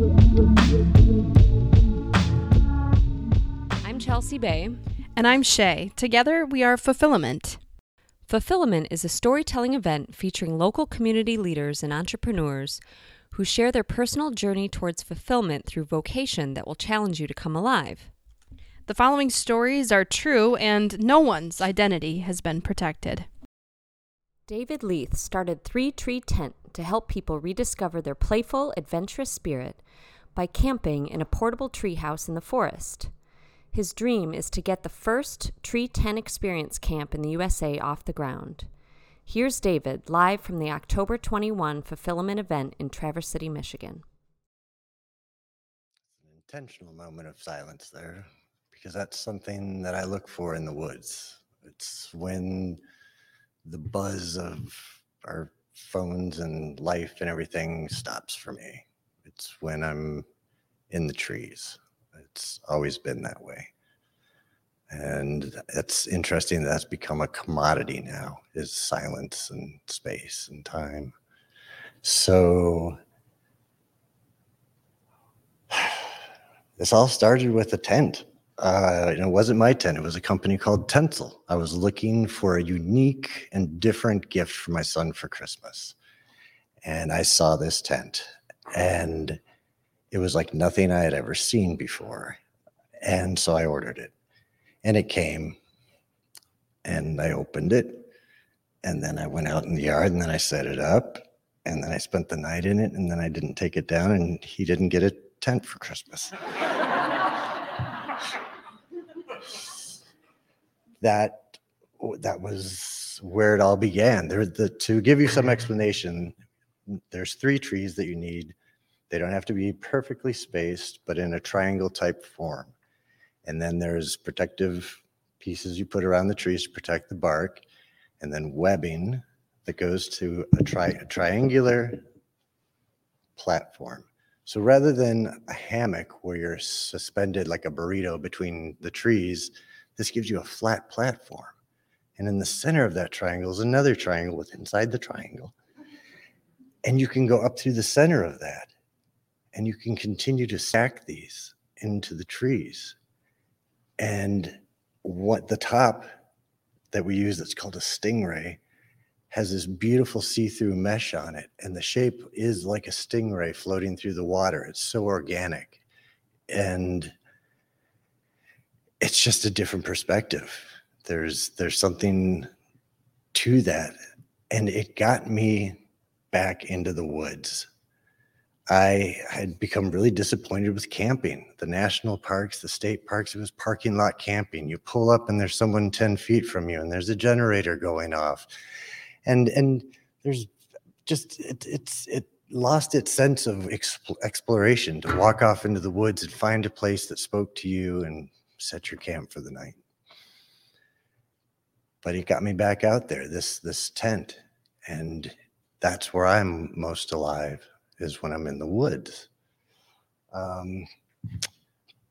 I'm Chelsea Bay. And I'm Shay. Together, we are Fulfillment. Fulfillment is a storytelling event featuring local community leaders and entrepreneurs who share their personal journey towards fulfillment through vocation that will challenge you to come alive. The following stories are true, and no one's identity has been protected. David Leith started Three Tree Tent to help people rediscover their playful, adventurous spirit by camping in a portable treehouse in the forest. His dream is to get the first Tree Tent Experience camp in the USA off the ground. Here's David live from the October 21 Fulfillment event in Traverse City, Michigan. An intentional moment of silence there because that's something that I look for in the woods. It's when the buzz of our phones and life and everything stops for me. It's when I'm in the trees. It's always been that way. And it's interesting that that's become a commodity now is silence and space and time. So this all started with a tent. Uh, it wasn't my tent. It was a company called Tentsile. I was looking for a unique and different gift for my son for Christmas. And I saw this tent and it was like nothing I had ever seen before. And so I ordered it and it came and I opened it. And then I went out in the yard and then I set it up and then I spent the night in it and then I didn't take it down and he didn't get a tent for Christmas. that that was where it all began. There, the, to give you some mm-hmm. explanation, there's three trees that you need. They don't have to be perfectly spaced, but in a triangle type form. And then there's protective pieces you put around the trees to protect the bark, and then webbing that goes to a, tri- a triangular platform. So rather than a hammock where you're suspended like a burrito between the trees, this gives you a flat platform. And in the center of that triangle is another triangle with inside the triangle. And you can go up through the center of that. And you can continue to stack these into the trees. And what the top that we use that's called a stingray has this beautiful see-through mesh on it and the shape is like a stingray floating through the water it's so organic and it's just a different perspective there's there's something to that and it got me back into the woods I had become really disappointed with camping. The national parks, the state parks, it was parking lot camping. You pull up and there's someone 10 feet from you and there's a generator going off. And and there's just it, it's it lost its sense of exp- exploration to walk off into the woods and find a place that spoke to you and set your camp for the night. But it got me back out there, this this tent. And that's where I'm most alive is when I'm in the woods. Um,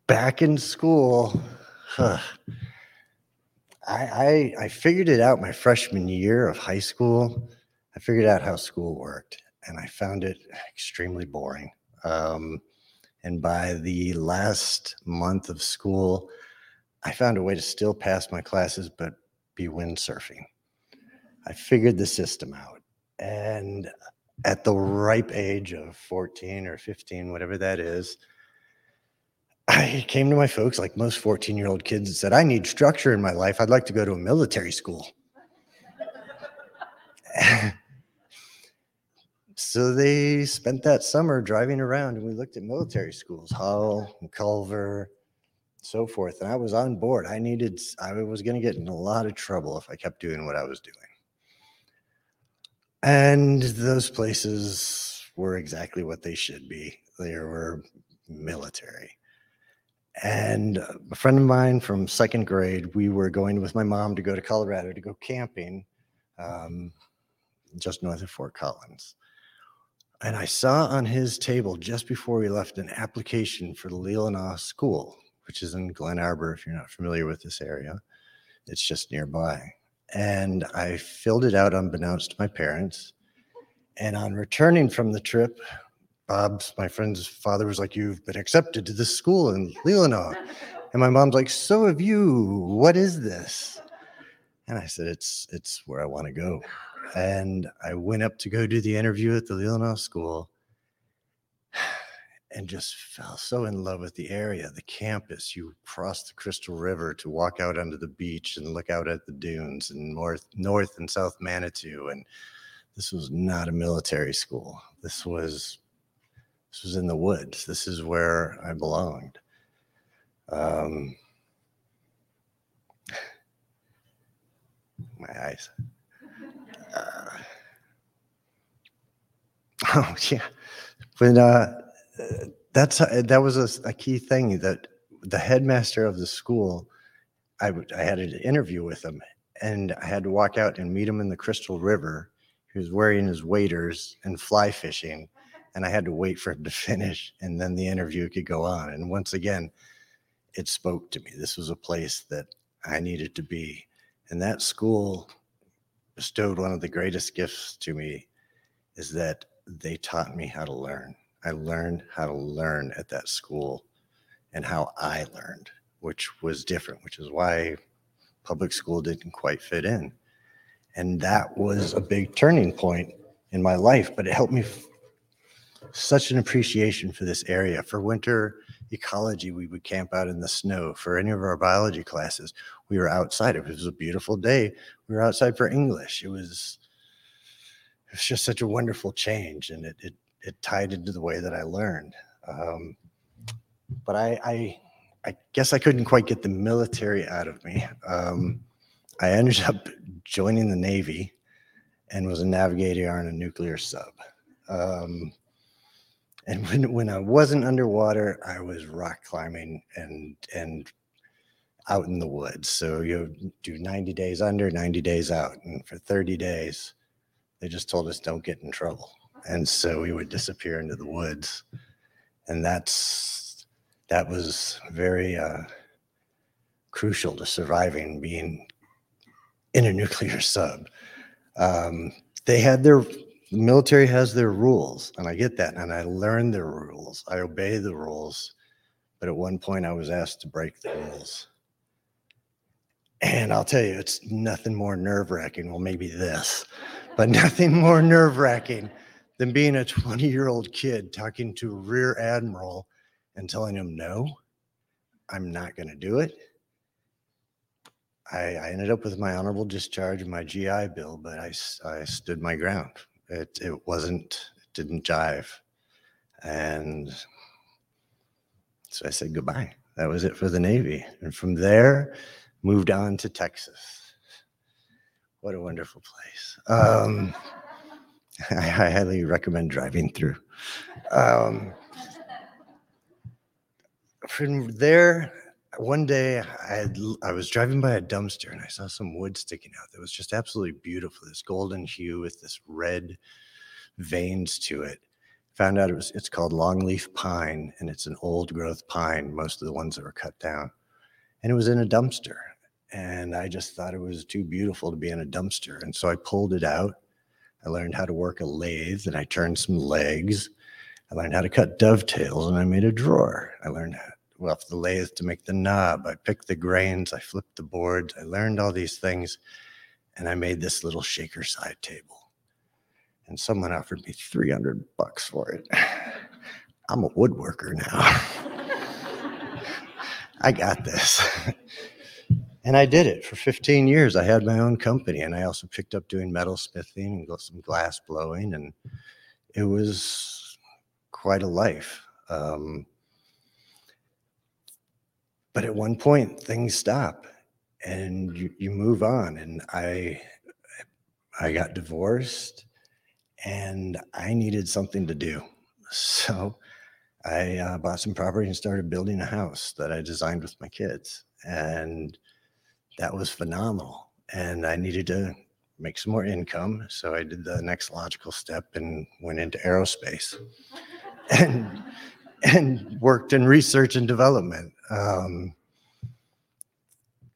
back in school, huh, I, I I figured it out my freshman year of high school. I figured out how school worked, and I found it extremely boring. Um, and by the last month of school, I found a way to still pass my classes, but be windsurfing. I figured the system out, and at the ripe age of 14 or 15, whatever that is, I came to my folks, like most 14 year old kids, and said, I need structure in my life. I'd like to go to a military school. So they spent that summer driving around and we looked at military schools, Hull and Culver, so forth. And I was on board. I needed, I was going to get in a lot of trouble if I kept doing what I was doing. And those places were exactly what they should be. They were military. And a friend of mine from second grade, we were going with my mom to go to Colorado to go camping um, just north of Fort Collins. And I saw on his table just before we left an application for the Leelanau School, which is in Glen Arbor, if you're not familiar with this area. It's just nearby and I filled it out unbeknownst to my parents. And on returning from the trip, Bob's, my friend's father was like, You've been accepted to this school in Leelanau. And my mom's like, So have you. What is this? And I said, It's it's where I want to go. And I went up to go do the interview at the Leelanau school and just fell so in love with the area, the campus. You cross the Crystal River to walk out onto the beach and look out at the dunes and north, north and south Manitou. And this was not a military school. This was this was in the woods. This is where I belonged. Um, my eyes. Uh, oh yeah, when uh, that's that was a, a, key thing that the headmaster of the school. I, I had an interview with him, and I had to walk out and meet him in the Crystal River. He was wearing his waders and fly fishing, and I had to wait for him to finish, and then the interview could go on. And once again, it spoke to me. This was a place that I needed to be, and that school bestowed one of the greatest gifts to me is that they taught me how to learn. I learned how to learn at that school and how I learned, which was different, which is why public school didn't quite fit in. And that was a big turning point in my life, but it helped me f- such an appreciation for this area. For winter ecology, we would camp out in the snow. For any of our biology classes, we were outside. It was a beautiful day. We were outside for English. It was it was just such a wonderful change, and it it, it tied into the way that I learned. Um, but I, I I guess I couldn't quite get the military out of me. Um, I ended up joining the Navy and was a navigator on a nuclear sub. Um, and when, when I wasn't underwater, I was rock climbing and and out in the woods. So you do 90 days under, 90 days out. And for 30 days, they just told us don't get in trouble. And so we would disappear into the woods. And that's that was very uh, crucial to surviving being in a nuclear sub. Um, they had their the military has their rules, and I get that, and I learn their rules. I obey the rules, but at one point I was asked to break the rules. And I'll tell you, it's nothing more nerve wracking. Well, maybe this, but nothing more nerve wracking than being a 20 year old kid talking to a Rear Admiral and telling him, no, I'm not going to do it. I, I, ended up with my honorable discharge and my GI Bill, but I, I stood my ground. It, it wasn't, it didn't jive. And so I said goodbye. That was it for the Navy. And from there, moved on to Texas. What a wonderful place. Um, I, highly recommend driving through. Um, from there, one day I, had, I was driving by a dumpster and I saw some wood sticking out that was just absolutely beautiful. This golden hue with this red veins to it. Found out it was it's called longleaf pine and it's an old growth pine. Most of the ones that were cut down, and it was in a dumpster. And I just thought it was too beautiful to be in a dumpster, and so I pulled it out. I learned how to work a lathe and I turned some legs. I learned how to cut dovetails and I made a drawer. I learned how off the lathe to make the knob. I picked the grains, I flipped the boards, I learned all these things, and I made this little shaker side table. And someone offered me 300 bucks for it. I'm a woodworker now. I got this. and I did it for 15 years. I had my own company and I also picked up doing metal smithing and some glass blowing. And it was quite a life. Um, but at one point things stop and you, you move on and i i got divorced and i needed something to do. So i uh, bought some property and started building a house that i designed with my kids and that was phenomenal and i needed to make some more income so i did the next logical step and went into aerospace. And and worked in research and development. Um,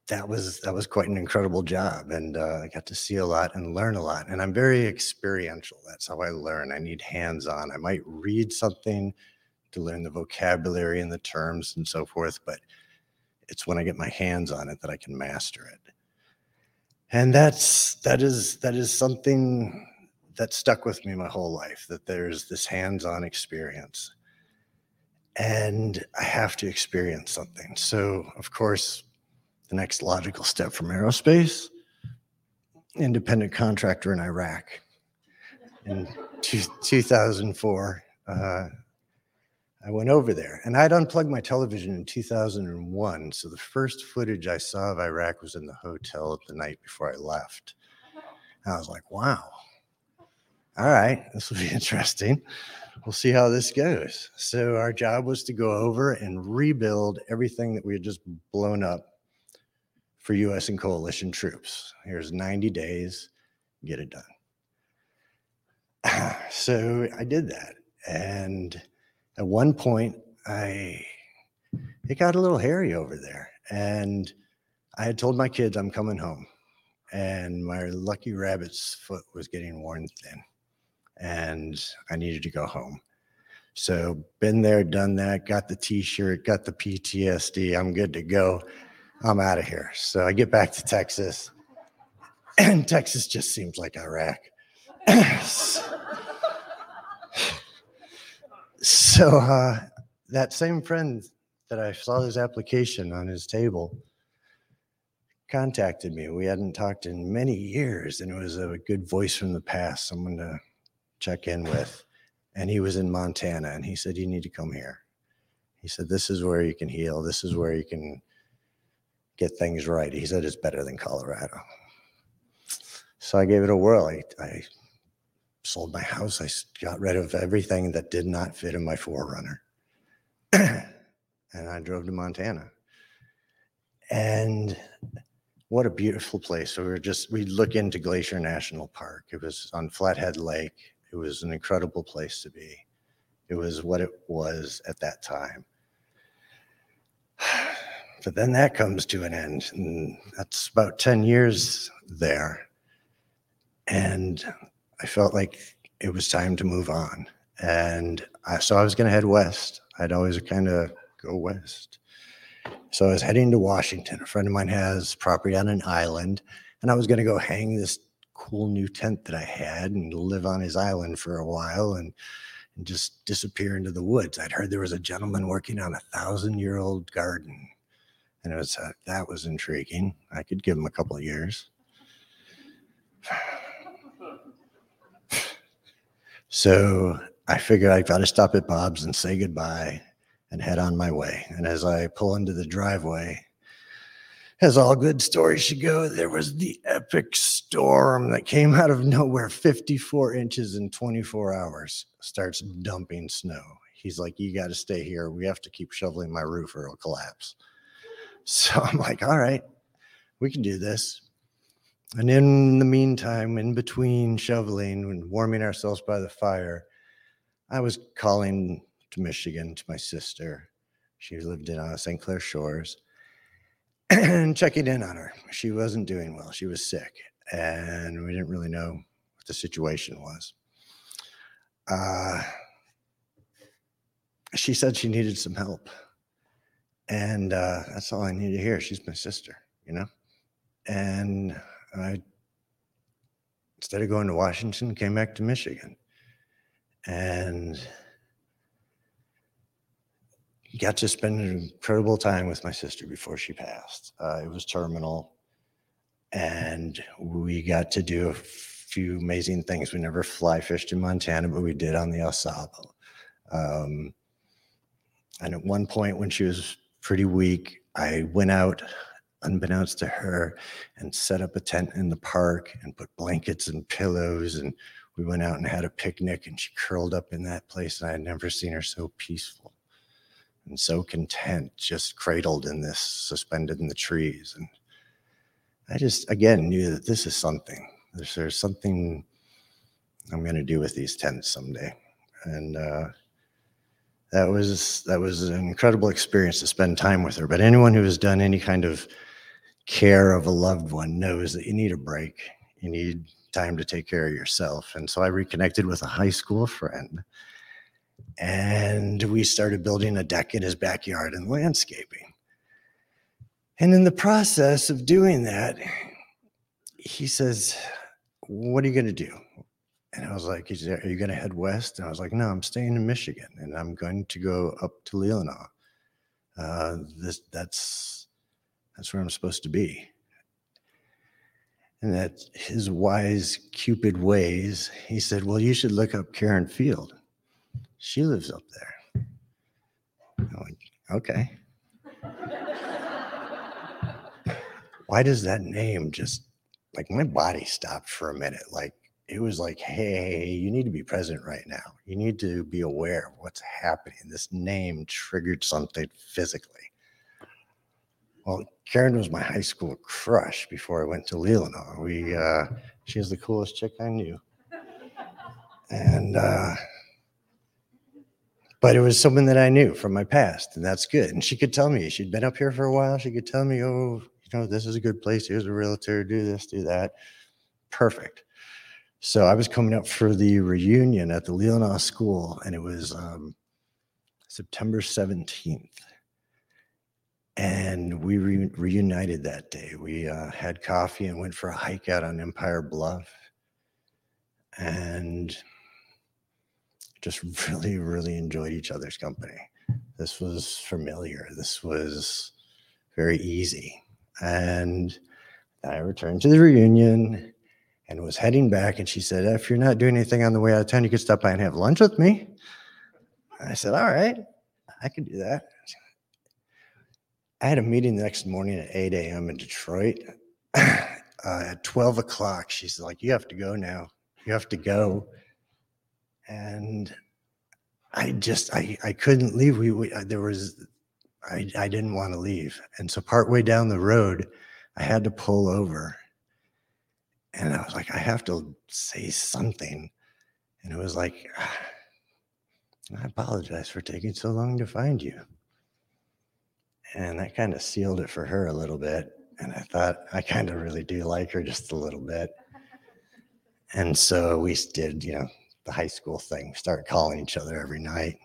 that was that was quite an incredible job, and uh, I got to see a lot and learn a lot. And I'm very experiential. That's how I learn. I need hands-on. I might read something to learn the vocabulary and the terms and so forth, but it's when I get my hands on it that I can master it. And that's that is that is something that stuck with me my whole life. That there's this hands-on experience and I have to experience something. So, of course, the next logical step from aerospace, independent contractor in Iraq. In two, 2004, uh, I went over there and I'd unplugged my television in 2001. So the first footage I saw of Iraq was in the hotel the night before I left. And I was like, wow, all right, this will be interesting we'll see how this goes. So our job was to go over and rebuild everything that we had just blown up for US and coalition troops. Here's 90 days, get it done. So I did that. And at one point I it got a little hairy over there and I had told my kids I'm coming home and my lucky rabbit's foot was getting worn thin and I needed to go home. So been there, done that, got the t-shirt, got the PTSD. I'm good to go. I'm out of here. So I get back to Texas and Texas just seems like Iraq. so uh, that same friend that I saw his application on his table contacted me. We hadn't talked in many years, and it was a good voice from the past, someone to check in with. And he was in Montana and he said, You need to come here. He said, This is where you can heal. This is where you can get things right. He said, It's better than Colorado. So I gave it a whirl. I, I sold my house. I got rid of everything that did not fit in my 4Runner. and I drove to Montana. And what a beautiful place. So we were just, we look into Glacier National Park. It was on Flathead Lake. It was an incredible place to be. It was what it was at that time. But then that comes to an end. And that's about 10 years there. And I felt like it was time to move on. And I, so I was going to head west. I'd always kind of go west. So I was heading to Washington. A friend of mine has property on an island, and I was going to go hang this cool new tent that I had and live on his island for a while and, and just disappear into the woods. I'd heard there was a gentleman working on a thousand year old garden. And it was uh, that was intriguing. I could give him a couple of years. So I figured I've got to stop at Bob's and say goodbye and head on my way. And as I pull into the driveway, as all good stories should go, there was the epic storm that came out of nowhere 54 inches in 24 hours, starts dumping snow. He's like, You got to stay here. We have to keep shoveling my roof or it'll collapse. So I'm like, All right, we can do this. And in the meantime, in between shoveling and warming ourselves by the fire, I was calling to Michigan to my sister. She lived in uh, St. Clair Shores and checking in on her. She wasn't doing well. She was sick, and we didn't really know what the situation was. Uh, she said she needed some help, and uh, that's all I needed to hear. She's my sister, you know. And I, instead of going to Washington, came back to Michigan, and got to spend an incredible time with my sister before she passed. Uh, it was terminal, and we got to do a few amazing things. We never fly fished in Montana, but we did on the Au Sable. Um, and at one point, when she was pretty weak, I went out unbeknownst to her and set up a tent in the park and put blankets and pillows and we went out and had a picnic and she curled up in that place and I had never seen her so peaceful and so content, just cradled in this, suspended in the trees. And I just, again, knew that this is something. There's, there's something I'm going to do with these tents someday. And uh, that was that was an incredible experience to spend time with her. But anyone who has done any kind of care of a loved one knows that you need a break. You need time to take care of yourself. And so I reconnected with a high school friend and we started building a deck in his backyard and landscaping. And in the process of doing that, he says, What are you going to do? And I was like, Are you going to head west? And I was like, No, I'm staying in Michigan and I'm going to go up to Leelanau. Uh, this, that's, that's where I'm supposed to be. And that his wise Cupid ways, he said, Well, you should look up Karen Field. She lives up there. I'm like, okay. Why does that name just like my body stopped for a minute? Like it was like, hey, you need to be present right now. You need to be aware of what's happening. This name triggered something physically. Well, Karen was my high school crush before I went to Leelanau. We, uh, she was the coolest chick I knew. And, uh, but it was someone that I knew from my past, and that's good. And she could tell me she'd been up here for a while. She could tell me, oh, know, this is a good place. Here's a realtor. Do this, do that. Perfect. So I was coming up for the reunion at the Leelanau School, and it was um, September 17th. And we re- reunited that day. We uh, had coffee and went for a hike out on Empire Bluff. And just really, really enjoyed each other's company. This was familiar. This was very easy. And I returned to the reunion and was heading back. And she said, If you're not doing anything on the way out of town, you could stop by and have lunch with me. I said, All right, I could do that. I had a meeting the next morning at 8 a.m. in Detroit. uh, at 12 o'clock, she's like, You have to go now. You have to go and I just I I couldn't leave. We, we there was I I didn't want to leave, and so partway down the road, I had to pull over, and I was like, I have to say something, and it was like, I apologize for taking so long to find you, and that kind of sealed it for her a little bit. And I thought I kind of really do like her just a little bit. And so we did, you know, the high school thing. We Started calling each other every night.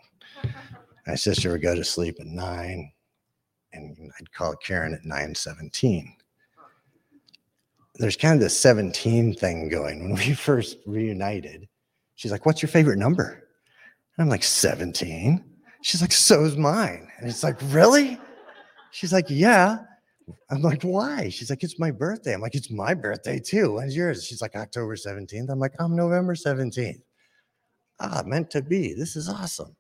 My sister would go to sleep at nine, and I'd call Karen at nine seventeen. There's kind of this 17 thing going. When we first reunited, she's like, What's your favorite number? And I'm like, 17. She's like, So's mine. And it's like, Really? She's like, Yeah. I'm like, Why? She's like, It's my birthday. I'm like, It's my birthday too. When's yours? She's like, October 17th. I'm like, I'm November 17th ah, meant to be. This is awesome.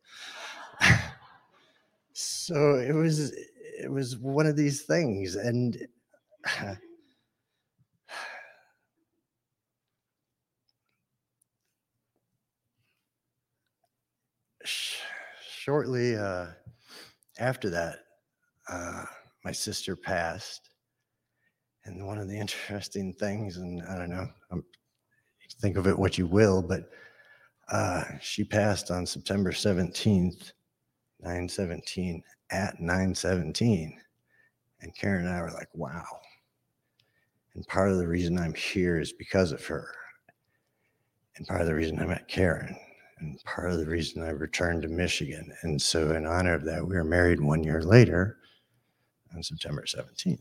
so it was it was one of these things and shortly uh, after that uh, my sister passed and one of the interesting things and i don't know I'm, think of it what you will but uh, she passed on September 17th, 917, at 917. And Karen and I were like, wow. And part of the reason I'm here is because of her. And part of the reason I met Karen. And part of the reason I returned to Michigan. And so, in honor of that, we were married one year later on September 17th.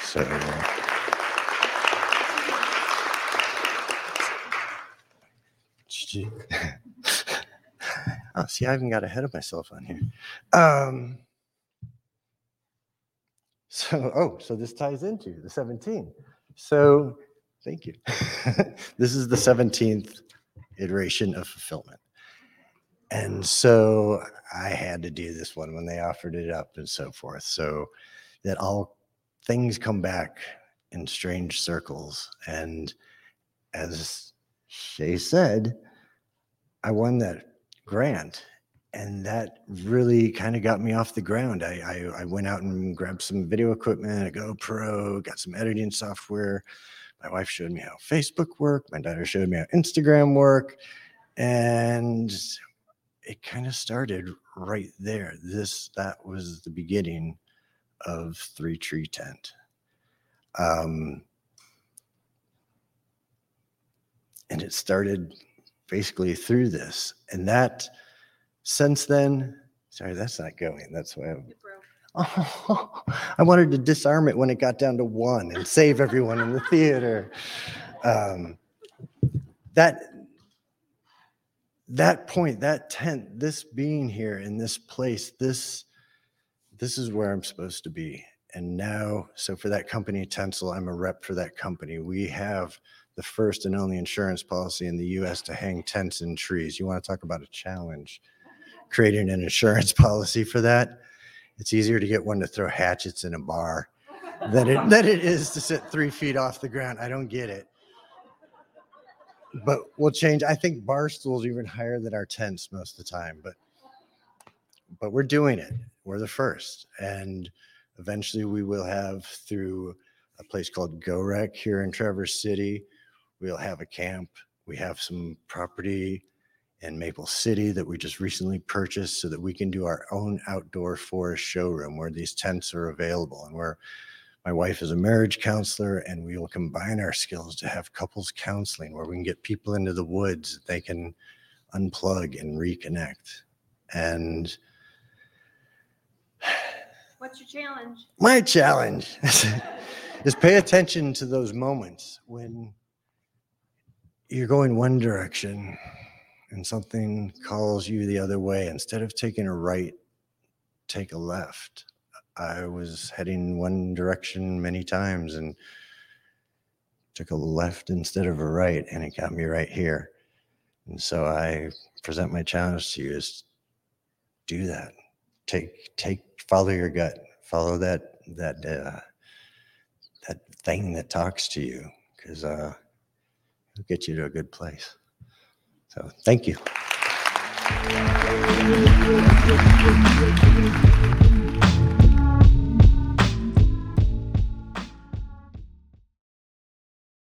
So, uh, oh, see, I even got ahead of myself on here. Um, so, oh, so this ties into the 17. So, thank you. this is the 17th iteration of fulfillment. And so I had to do this one when they offered it up and so forth. So that all things come back in strange circles. And as Shay said, I won that grant and that really kind of got me off the ground. I, I, I went out and grabbed some video equipment, a GoPro, got some editing software. My wife showed me how Facebook worked. My daughter showed me how Instagram worked, and it kind of started right there. This that was the beginning of Three Tree Tent. Um, and it started basically through this. And that, since then, sorry, that's not going. That's why I'm. Oh, I wanted to disarm it when it got down to one and save everyone in the theater. Um, that that point, that tent, this being here in this place, this this is where I'm supposed to be. And now, so for that company, Tentsile, I'm a rep for that company. We have the first and only insurance policy in the US to hang tents in trees. You want to talk about a challenge? Creating an insurance policy for that. It's easier to get one to throw hatchets in a bar than it, than it is to sit three feet off the ground. I don't get it. But we'll change. I think bar stools are even higher than our tents most of the time, but but we're doing it. We're the first. And eventually we will have through a place called GoRec here in Traverse City. We'll have a camp. We have some property in Maple City that we just recently purchased so that we can do our own outdoor forest showroom where these tents are available and where my wife is a marriage counselor and we will combine our skills to have couples counseling where we can get people into the woods they can unplug and reconnect and What's your challenge? my challenge is pay attention to those moments when you're going one direction and something calls you the other way instead of taking a right take a left. I was heading one direction many times and took a left instead of a right and it got me right here. And so i present my challenge to you is do that. Take take follow your gut. Follow that that uh, that thing that talks to you. Because uh it'll get you to a good place. So thank you